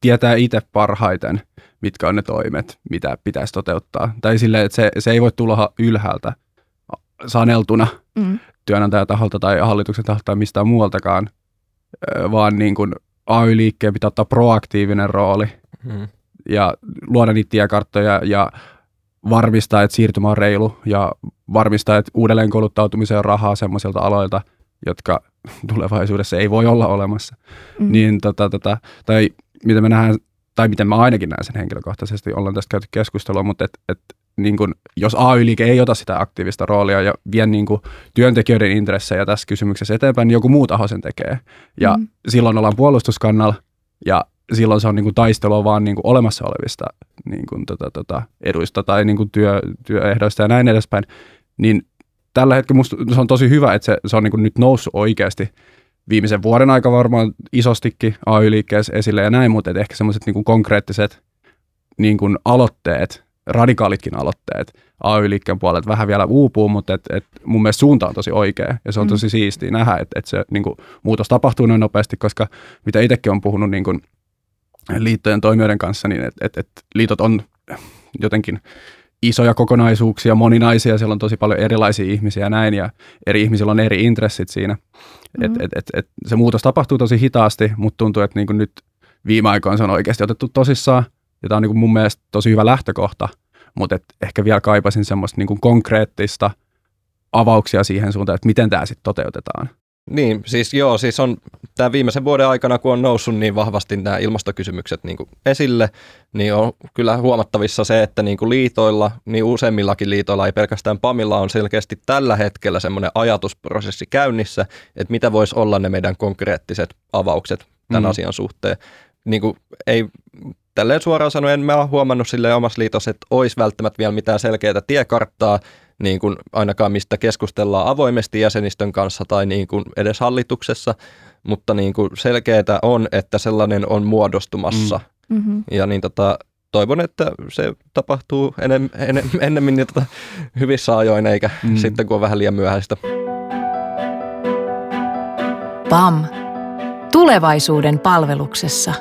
tietää itse parhaiten, mitkä on ne toimet, mitä pitäisi toteuttaa. Tai silleen, että se, se ei voi tulla ylhäältä saneltuna mm. työnantajataholta tai hallituksen taholta tai mistään muualtakaan, vaan niin kuin AY-liikkeen pitää ottaa proaktiivinen rooli mm. ja luoda niitä tiekarttoja ja varmistaa, että siirtymä on reilu ja varmistaa, että uudelleen kouluttautumiseen on rahaa sellaisilta aloilta, jotka <laughs> tulevaisuudessa ei voi olla olemassa. Mm. Niin, tota, tota, tai miten me nähdään, tai miten mä ainakin näen sen henkilökohtaisesti, ollaan tästä käyty keskustelua, mutta et, et, niin kun, jos AY-liike ei ota sitä aktiivista roolia ja vie niin kun, työntekijöiden intressejä tässä kysymyksessä eteenpäin, niin joku muu taho sen tekee. Ja mm. silloin ollaan puolustuskannalla ja silloin se on niin kuin taistelua vaan niin kuin olemassa olevista niin kuin, tota, tota, eduista tai niin kuin työ, työehdoista ja näin edespäin, niin tällä hetkellä musta se on tosi hyvä, että se, se on niin kuin nyt noussut oikeasti viimeisen vuoden aika varmaan isostikin AY-liikkeessä esille ja näin, mutta ehkä semmoiset niin konkreettiset niin kuin aloitteet, radikaalitkin aloitteet AY-liikkeen puolelta vähän vielä uupuu, mutta et, et mun mielestä suunta on tosi oikea ja se on tosi mm. siistiä nähdä, että et se niin kuin, muutos tapahtuu noin nopeasti, koska mitä itsekin on puhunut niin kuin, liittojen toimijoiden kanssa, niin että et, et liitot on jotenkin isoja kokonaisuuksia, moninaisia, siellä on tosi paljon erilaisia ihmisiä ja näin, ja eri ihmisillä on eri intressit siinä. Mm-hmm. Et, et, et, et se muutos tapahtuu tosi hitaasti, mutta tuntuu, että niinku nyt viime aikoina se on oikeasti otettu tosissaan, ja tämä on niinku mun mielestä tosi hyvä lähtökohta, mutta et ehkä vielä kaipasin semmoista niinku konkreettista avauksia siihen suuntaan, että miten tämä sitten toteutetaan. Niin, siis joo, siis on tämä viimeisen vuoden aikana, kun on noussut niin vahvasti nämä ilmastokysymykset niin kuin esille, niin on kyllä huomattavissa se, että niin kuin liitoilla, niin useimmillakin liitoilla, ei pelkästään PAMilla, on selkeästi tällä hetkellä semmoinen ajatusprosessi käynnissä, että mitä voisi olla ne meidän konkreettiset avaukset tämän mm. asian suhteen. Niin kuin ei tälleen suoraan sanoen, en mä ole huomannut sille omassa liitossa, että olisi välttämättä vielä mitään selkeää tiekarttaa, niin kuin ainakaan mistä keskustellaan avoimesti jäsenistön kanssa tai niin kuin edes hallituksessa, mutta niin kuin selkeää on, että sellainen on muodostumassa. Mm. Mm-hmm. Ja niin tota, toivon, että se tapahtuu enem, enem, <laughs> ennemmin niin tota, hyvissä ajoin, eikä mm. sitten kun on vähän liian myöhäistä. PAM. Tulevaisuuden palveluksessa.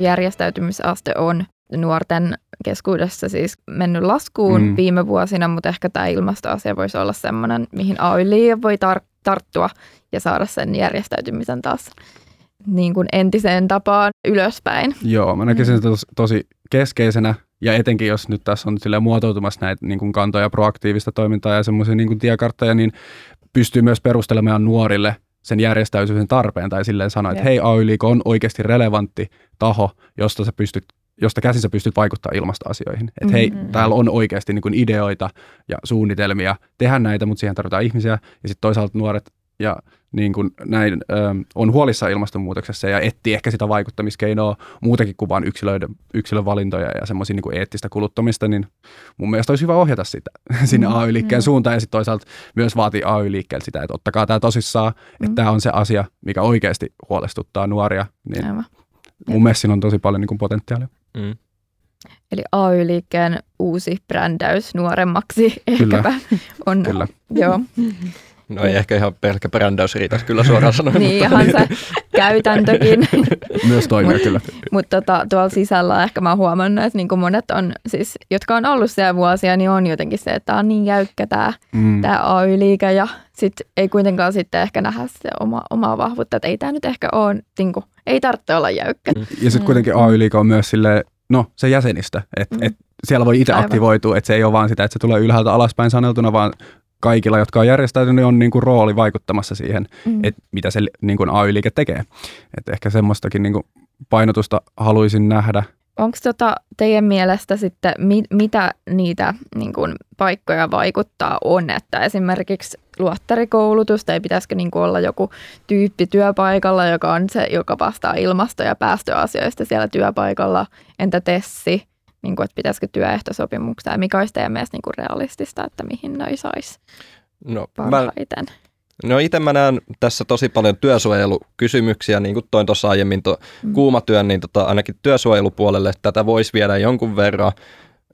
Järjestäytymisaste on nuorten keskuudessa siis mennyt laskuun mm. viime vuosina, mutta ehkä tämä ilmastoasia voisi olla sellainen, mihin ay voi tar- tarttua ja saada sen järjestäytymisen taas niin kuin entiseen tapaan ylöspäin. Joo, mä näkisin mm. tos, tosi keskeisenä ja etenkin jos nyt tässä on muotoutumassa näitä niin kuin kantoja, proaktiivista toimintaa ja semmoisia niin tiekarttoja, niin pystyy myös perustelemaan nuorille sen järjestäytymisen tarpeen tai silleen sanoa, että hei, ay on oikeasti relevantti taho, josta sä pystyt josta käsin sä pystyt vaikuttamaan ilmastoasioihin. Että mm-hmm. hei, täällä on oikeasti niin kuin ideoita ja suunnitelmia tehdä näitä, mutta siihen tarvitaan ihmisiä. Ja sitten toisaalta nuoret ja niin kuin näin, ö, on huolissa ilmastonmuutoksessa ja etsii ehkä sitä vaikuttamiskeinoa muutakin kuin vain yksilöiden, yksilön valintoja ja semmoisia niin eettistä kuluttamista, niin mun mielestä olisi hyvä ohjata sitä <laughs> sinne mm, AY-liikkeen mm. suuntaan ja sitten toisaalta myös vaatii AY-liikkeelle sitä, että ottakaa tämä tosissaan, mm. että tämä on se asia, mikä oikeasti huolestuttaa nuoria. Niin Aivan. mun mielestä siinä on tosi paljon niin kuin potentiaalia. Mm. Eli AY-liikkeen uusi brändäys nuoremmaksi ehkäpä on. Kyllä. Joo. No ei ehkä ihan pelkkä brändäys riitä kyllä suoraan sanoen. niin, ihan se käytäntökin. <laughs> Myös toimia kyllä. Mutta tota, tuolla sisällä ehkä mä oon huomannut, että niin monet on, siis, jotka on ollut siellä vuosia, niin on jotenkin se, että on niin jäykkä tämä, mm. tämä AY-liike ja sit ei kuitenkaan sitten ehkä nähdä se oma, omaa vahvuutta, että ei tämä nyt ehkä ole, niin kuin, ei tarvitse olla jäykkä. Ja sitten kuitenkin AY-liike on myös sille no se jäsenistä, että mm. et siellä voi itse aktivoitua, että se ei ole vaan sitä, että se tulee ylhäältä alaspäin saneltuna, vaan kaikilla, jotka on järjestäytynyt, on niin kuin rooli vaikuttamassa siihen, mm. että mitä se niin kuin AY-liike tekee. Et ehkä semmoistakin niin kuin painotusta haluaisin nähdä. Onko tota teidän mielestä sitten, mi- mitä niitä niin kuin, paikkoja vaikuttaa on, että esimerkiksi luottarikoulutus tai pitäisikö niin kuin olla joku tyyppi työpaikalla, joka on se, joka vastaa ilmasto- ja päästöasioista siellä työpaikalla, entä tessi, niin kuin, että pitäisikö työehtosopimuksia, mikä olisi teidän mielestä niin kuin realistista, että mihin noi saisi no, parhaiten? Mä, no itse mä näen tässä tosi paljon työsuojelukysymyksiä, niin kuin toin tuossa aiemmin to, mm. kuumatyön, niin tota, ainakin työsuojelupuolelle tätä voisi viedä jonkun verran,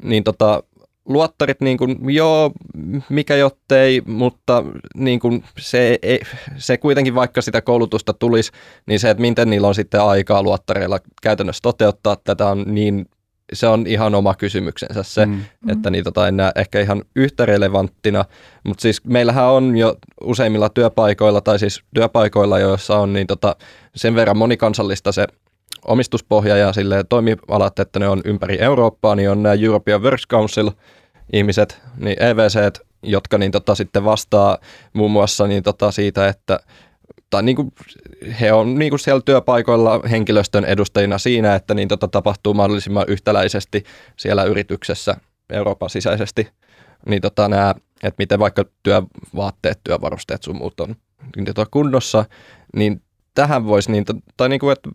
niin tota, luottarit, niin kuin, joo, mikä jottei, mutta niin kuin se, ei, se kuitenkin vaikka sitä koulutusta tulisi, niin se, että miten niillä on sitten aikaa luottareilla käytännössä toteuttaa tätä on niin se on ihan oma kysymyksensä se, mm. että niitä tota en näe ehkä ihan yhtä relevanttina, mutta siis meillähän on jo useimmilla työpaikoilla tai siis työpaikoilla, joissa on niin tota, sen verran monikansallista se omistuspohja ja sille toimialat, että ne on ympäri Eurooppaa, niin on nämä European Works Council ihmiset, niin EVC, jotka niin tota, sitten vastaa muun muassa niin tota, siitä, että tai niin kuin, he on niin kuin siellä työpaikoilla henkilöstön edustajina siinä, että niin tota, tapahtuu mahdollisimman yhtäläisesti siellä yrityksessä Euroopan sisäisesti. Niin tota, nämä, että miten vaikka työvaatteet, työvarusteet sun muut on niin tota, kunnossa, niin tähän voisi, niin, tai niin kuin, että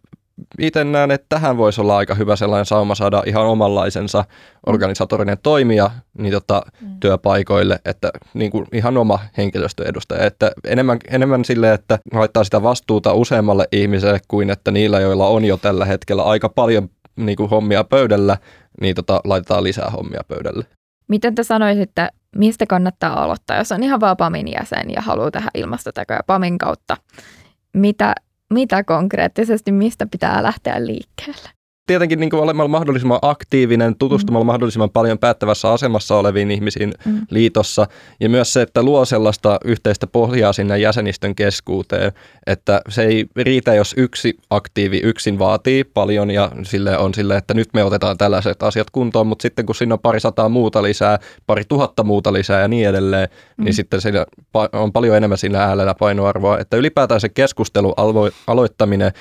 itse näen, että tähän voisi olla aika hyvä sellainen sauma saada ihan omanlaisensa organisatorinen toimija niin tota, mm. työpaikoille, että niin kuin ihan oma henkilöstöedustaja. Että enemmän, enemmän sille, että laittaa sitä vastuuta useammalle ihmiselle kuin että niillä, joilla on jo tällä hetkellä aika paljon niin kuin hommia pöydällä, niin tota, laitetaan lisää hommia pöydälle. Miten te sanoisitte, mistä kannattaa aloittaa, jos on ihan vaan PAMin jäsen ja haluaa tehdä ilmastotekoja PAMin kautta? Mitä mitä konkreettisesti, mistä pitää lähteä liikkeelle? Tietenkin niin kuin olemalla mahdollisimman aktiivinen, tutustumalla mm. mahdollisimman paljon päättävässä asemassa oleviin ihmisiin mm. liitossa. Ja myös se, että luo sellaista yhteistä pohjaa sinne jäsenistön keskuuteen, että se ei riitä, jos yksi aktiivi yksin vaatii paljon ja sille on sille, että nyt me otetaan tällaiset asiat kuntoon, mutta sitten kun siinä on pari sataa muuta lisää, pari tuhatta muuta lisää ja niin edelleen, niin mm. niin sitten siinä on paljon enemmän siinä äänellä painoarvoa, että ylipäätään se keskustelu aloittaminen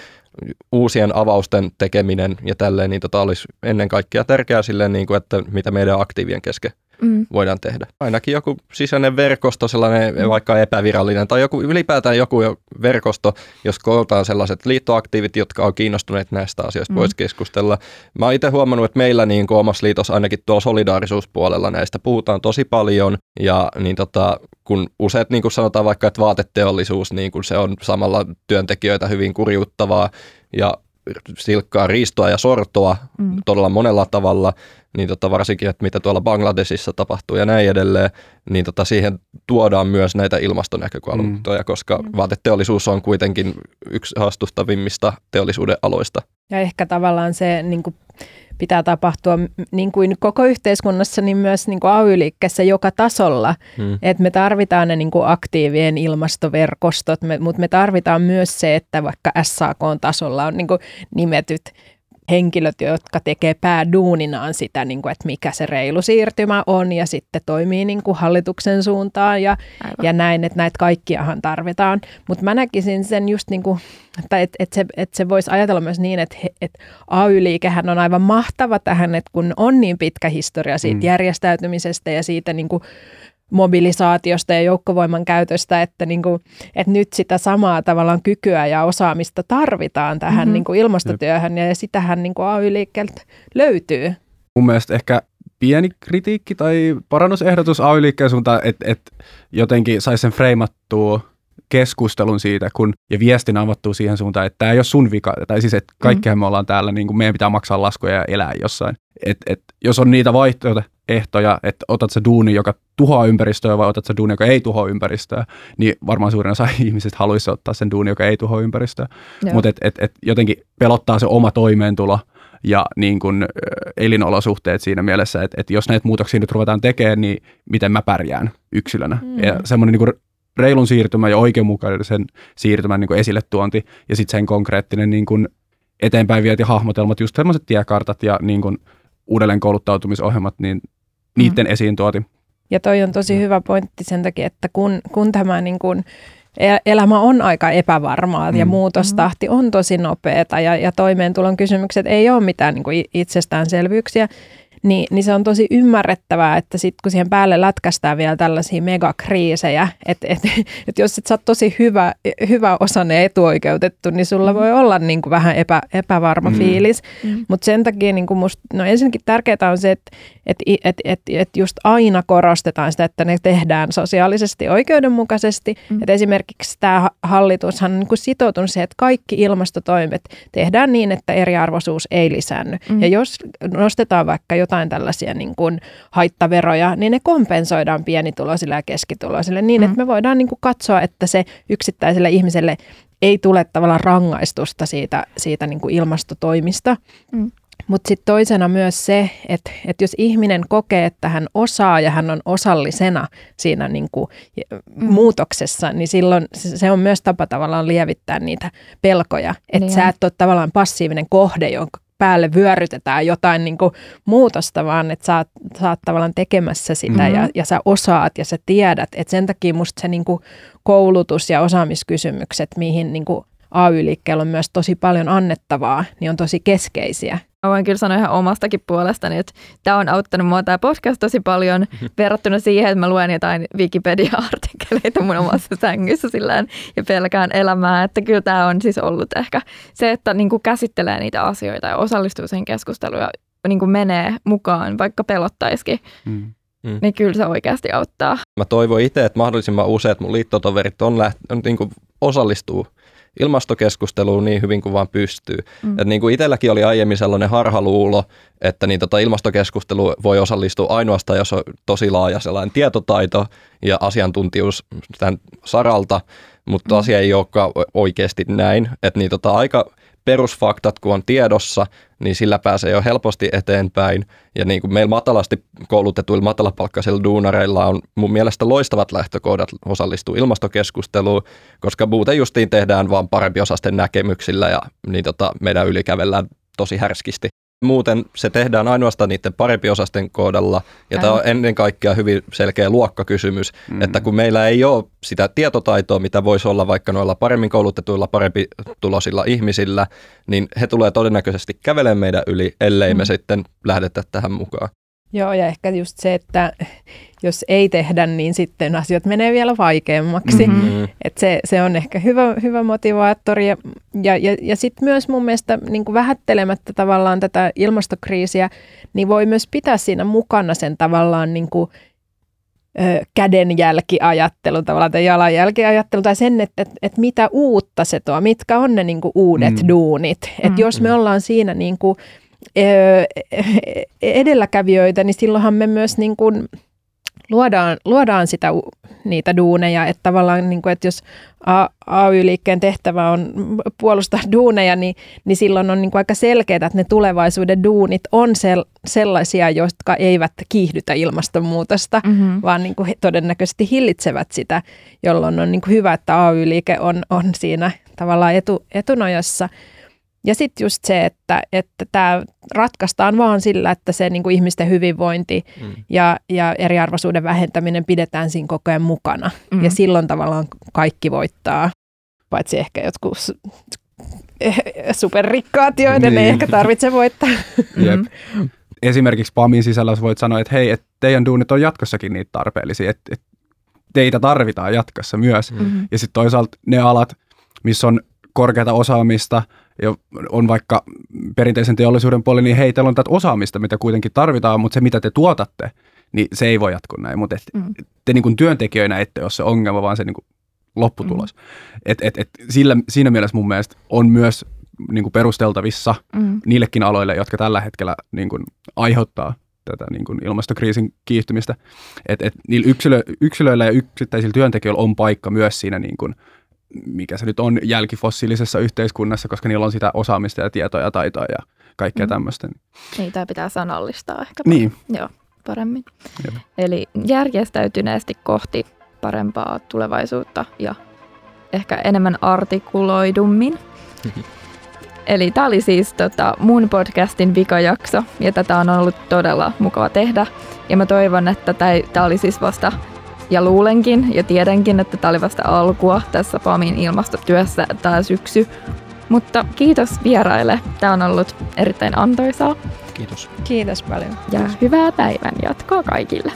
uusien avausten tekeminen ja tälleen, niin tota olisi ennen kaikkea tärkeää silleen, niin kuin, että mitä meidän aktiivien kesken mm. voidaan tehdä. Ainakin joku sisäinen verkosto, sellainen mm. vaikka epävirallinen tai joku ylipäätään joku verkosto, jos kootaan sellaiset liittoaktiivit, jotka on kiinnostuneet näistä asioista, mm. voisi keskustella. Mä oon itse huomannut, että meillä niin kuin omassa liitossa ainakin tuolla solidaarisuuspuolella näistä puhutaan tosi paljon ja niin tota, kun useat niin kuin sanotaan vaikka, että vaateteollisuus, niin kuin se on samalla työntekijöitä hyvin kurjuttavaa ja silkkaa riistoa ja sortoa mm. todella monella tavalla, niin tota varsinkin, että mitä tuolla Bangladesissa tapahtuu ja näin edelleen, niin tota siihen tuodaan myös näitä ilmastonäkökulmia, mm. koska mm. vaateteollisuus on kuitenkin yksi haastustavimmista teollisuuden aloista. Ja ehkä tavallaan se niin kuin pitää tapahtua niin kuin koko yhteiskunnassa, niin myös niin kuin AY-liikkeessä joka tasolla. Hmm. Että me tarvitaan ne niin kuin aktiivien ilmastoverkostot, me, mutta me tarvitaan myös se, että vaikka SAK-tasolla on niin kuin nimetyt henkilöt, jotka tekee pääduuninaan sitä, niin kuin, että mikä se reilu siirtymä on ja sitten toimii niin kuin hallituksen suuntaan ja, ja näin, että näitä kaikkiahan tarvitaan. Mutta mä näkisin sen just niin kuin, että et, et se, et se voisi ajatella myös niin, että et AY-liikehän on aivan mahtava tähän, että kun on niin pitkä historia siitä mm. järjestäytymisestä ja siitä niin kuin mobilisaatiosta ja joukkovoiman käytöstä, että, niin kuin, että nyt sitä samaa tavallaan kykyä ja osaamista tarvitaan tähän mm-hmm. niin kuin ilmastotyöhön ja sitähän niin kuin AY-liikkeeltä löytyy. Mun mielestä ehkä pieni kritiikki tai parannusehdotus AY-liikkeen suuntaan, että, että jotenkin saisi sen freimattua keskustelun siitä kun, ja viestin avattua siihen suuntaan, että tämä ei ole sun vika, tai siis että kaikkihan mm. me ollaan täällä, niin kuin meidän pitää maksaa laskuja ja elää jossain. Et, et, jos on niitä vaihtoehtoja, että otat se duuni, joka tuhoaa ympäristöä vai otat se duuni, joka ei tuhoa ympäristöä, niin varmaan suurin osa <laughs> ihmisistä haluaisi ottaa sen duuni, joka ei tuhoa ympäristöä. Mutta et, et, et jotenkin pelottaa se oma toimeentulo ja niin kun, elinolosuhteet siinä mielessä, että, että jos näitä muutoksia nyt ruvetaan tekemään, niin miten mä pärjään yksilönä. Mm. Ja semmoinen niin reilun siirtymä ja oikeudenmukaisen siirtymän niin esille tuonti ja sitten sen konkreettinen niin kuin eteenpäin viet ja hahmotelmat, just sellaiset tiekartat ja niin kuin uudelleen kouluttautumisohjelmat, niin niiden mm. esiin tuoti. Ja toi on tosi hyvä pointti sen takia, että kun, kun tämä niin kuin elämä on aika epävarmaa mm. ja muutostahti on tosi nopeata ja, ja toimeentulon kysymykset ei ole mitään niin kuin itsestäänselvyyksiä, niin, niin se on tosi ymmärrettävää, että sitten kun siihen päälle lätkästään vielä tällaisia megakriisejä, että et, <laughs> et jos et sä oot tosi hyvä, hyvä osanne etuoikeutettu, niin sulla mm. voi olla niin kuin vähän epä, epävarma mm. fiilis. Mm. Mutta sen takia niin kuin musta, no ensinnäkin tärkeää on se, että et, et, et, et just aina korostetaan sitä, että ne tehdään sosiaalisesti oikeudenmukaisesti. Mm. Et esimerkiksi tämä hallitushan on niin kuin sitoutunut siihen, että kaikki ilmastotoimet tehdään niin, että eriarvoisuus ei lisäänny. Mm. Ja jos nostetaan vaikka jotain jotain tällaisia niin kuin haittaveroja, niin ne kompensoidaan pienituloisille ja keskituloisille niin, mm. että me voidaan niin kuin katsoa, että se yksittäiselle ihmiselle ei tule tavallaan rangaistusta siitä, siitä niin kuin ilmastotoimista. Mm. Mutta sitten toisena myös se, että, että jos ihminen kokee, että hän osaa ja hän on osallisena siinä niin kuin mm. muutoksessa, niin silloin se on myös tapa tavallaan lievittää niitä pelkoja. Että niin. sä et ole tavallaan passiivinen kohde, jonka päälle vyörytetään jotain niin kuin muutosta, vaan että sä oot, sä oot tavallaan tekemässä sitä mm-hmm. ja, ja sä osaat ja sä tiedät. Että sen takia musta se niin kuin koulutus ja osaamiskysymykset, mihin niin kuin AY-liikkeellä on myös tosi paljon annettavaa, niin on tosi keskeisiä. Mä voin kyllä sanoa ihan omastakin puolestani, että tämä on auttanut mua tämä podcast tosi paljon <laughs> verrattuna siihen, että mä luen jotain Wikipedia-artikkeleita mun omassa <laughs> sängyssä sillään ja pelkään elämää. Että kyllä tämä on siis ollut ehkä se, että niin kuin käsittelee niitä asioita ja osallistuu siihen keskusteluun ja niin kuin menee mukaan, vaikka pelottaisikin. Mm. Mm. Niin kyllä se oikeasti auttaa. Mä toivon itse, että mahdollisimman useat mun liittotoverit on läht- niin kuin osallistuu ilmastokeskusteluun niin hyvin kuin vaan pystyy. Mm. Et niin kuin itselläkin oli aiemmin sellainen harhaluulo, että niin tota ilmastokeskustelu voi osallistua ainoastaan, jos on tosi laaja sellainen tietotaito ja asiantuntijuus tämän saralta, mutta mm. asia ei olekaan oikeasti näin. Että niin tota aika perusfaktat, kun on tiedossa, niin sillä pääsee jo helposti eteenpäin. Ja niin kuin meillä matalasti koulutetuilla matalapalkkaisilla duunareilla on mun mielestä loistavat lähtökohdat osallistua ilmastokeskusteluun, koska muuten justiin tehdään vaan parempi osasten näkemyksillä ja niin tota, meidän ylikävellään tosi härskisti. Muuten se tehdään ainoastaan niiden parempiosasten kohdalla, ja tämä on ennen kaikkea hyvin selkeä luokkakysymys, mm. että kun meillä ei ole sitä tietotaitoa, mitä voisi olla vaikka noilla paremmin koulutetuilla, parempi tulosilla ihmisillä, niin he tulee todennäköisesti kävelemään meidän yli, ellei mm. me sitten lähdetä tähän mukaan. Joo, ja ehkä just se, että jos ei tehdä, niin sitten asiat menee vielä vaikeammaksi. Mm-hmm. Et se, se on ehkä hyvä, hyvä motivaattori. Ja, ja, ja, ja sitten myös mun mielestä niin kuin vähättelemättä tavallaan tätä ilmastokriisiä, niin voi myös pitää siinä mukana sen tavallaan niin kuin, ö, kädenjälkiajattelu tavallaan tai jalanjälkiajattelu tai sen, että, että, että mitä uutta se tuo, mitkä on ne niin kuin uudet mm. duunit. Että mm-hmm. jos me ollaan siinä niin kuin, edelläkävijöitä, niin silloinhan me myös niin kuin luodaan, luodaan sitä, niitä duuneja, että tavallaan niin kuin, että jos AY-liikkeen tehtävä on puolustaa duuneja, niin, niin silloin on niin kuin aika selkeää, että ne tulevaisuuden duunit on sel, sellaisia, jotka eivät kiihdytä ilmastonmuutosta, mm-hmm. vaan niin kuin he todennäköisesti hillitsevät sitä, jolloin on niin kuin hyvä, että AY-liike on, on siinä tavallaan etu, etunojassa. Ja sitten just se, että että tämä ratkaistaan vaan sillä, että se niin kuin ihmisten hyvinvointi mm. ja, ja eriarvoisuuden vähentäminen pidetään siinä koko ajan mukana. Mm. Ja silloin tavallaan kaikki voittaa, paitsi ehkä jotkut superrikkaat, joiden niin. ei ehkä tarvitse voittaa. Jep. Mm. Esimerkiksi PAMin sisällä voit sanoa, että hei, että teidän duunit on jatkossakin niitä tarpeellisia, että, että teitä tarvitaan jatkossa myös. Mm-hmm. Ja sitten toisaalta ne alat, missä on korkeata osaamista – ja on vaikka perinteisen teollisuuden puoli, niin hei, teillä on tätä osaamista, mitä kuitenkin tarvitaan, mutta se, mitä te tuotatte, niin se ei voi jatkua näin. Mutta et, mm. te niin kuin työntekijöinä ette ole se ongelma, vaan se niin kuin lopputulos. Mm. Et, et, et sillä, siinä mielessä mun mielestä on myös niin kuin perusteltavissa mm. niillekin aloille, jotka tällä hetkellä niin kuin aiheuttaa tätä niin kuin ilmastokriisin kiihtymistä. Että et niillä yksilö, yksilöillä ja yksittäisillä työntekijöillä on paikka myös siinä niin kuin mikä se nyt on jälkifossiilisessa yhteiskunnassa, koska niillä on sitä osaamista ja tietoa ja taitoa ja kaikkea mm. tämmöistä. Niin, tämä pitää sanallistaa ehkä niin. Joo, paremmin. Jep. Eli järjestäytyneesti kohti parempaa tulevaisuutta ja ehkä enemmän artikuloidummin. <laughs> Eli tämä oli siis tota, mun podcastin vikajakso ja tätä on ollut todella mukava tehdä. Ja mä toivon, että tämä oli siis vasta ja luulenkin ja tiedänkin, että tämä oli vasta alkua tässä PAMin ilmastotyössä tämä syksy. Mutta kiitos vieraille. Tämä on ollut erittäin antoisaa. Kiitos. Kiitos paljon. Ja hyvää päivän jatkoa kaikille.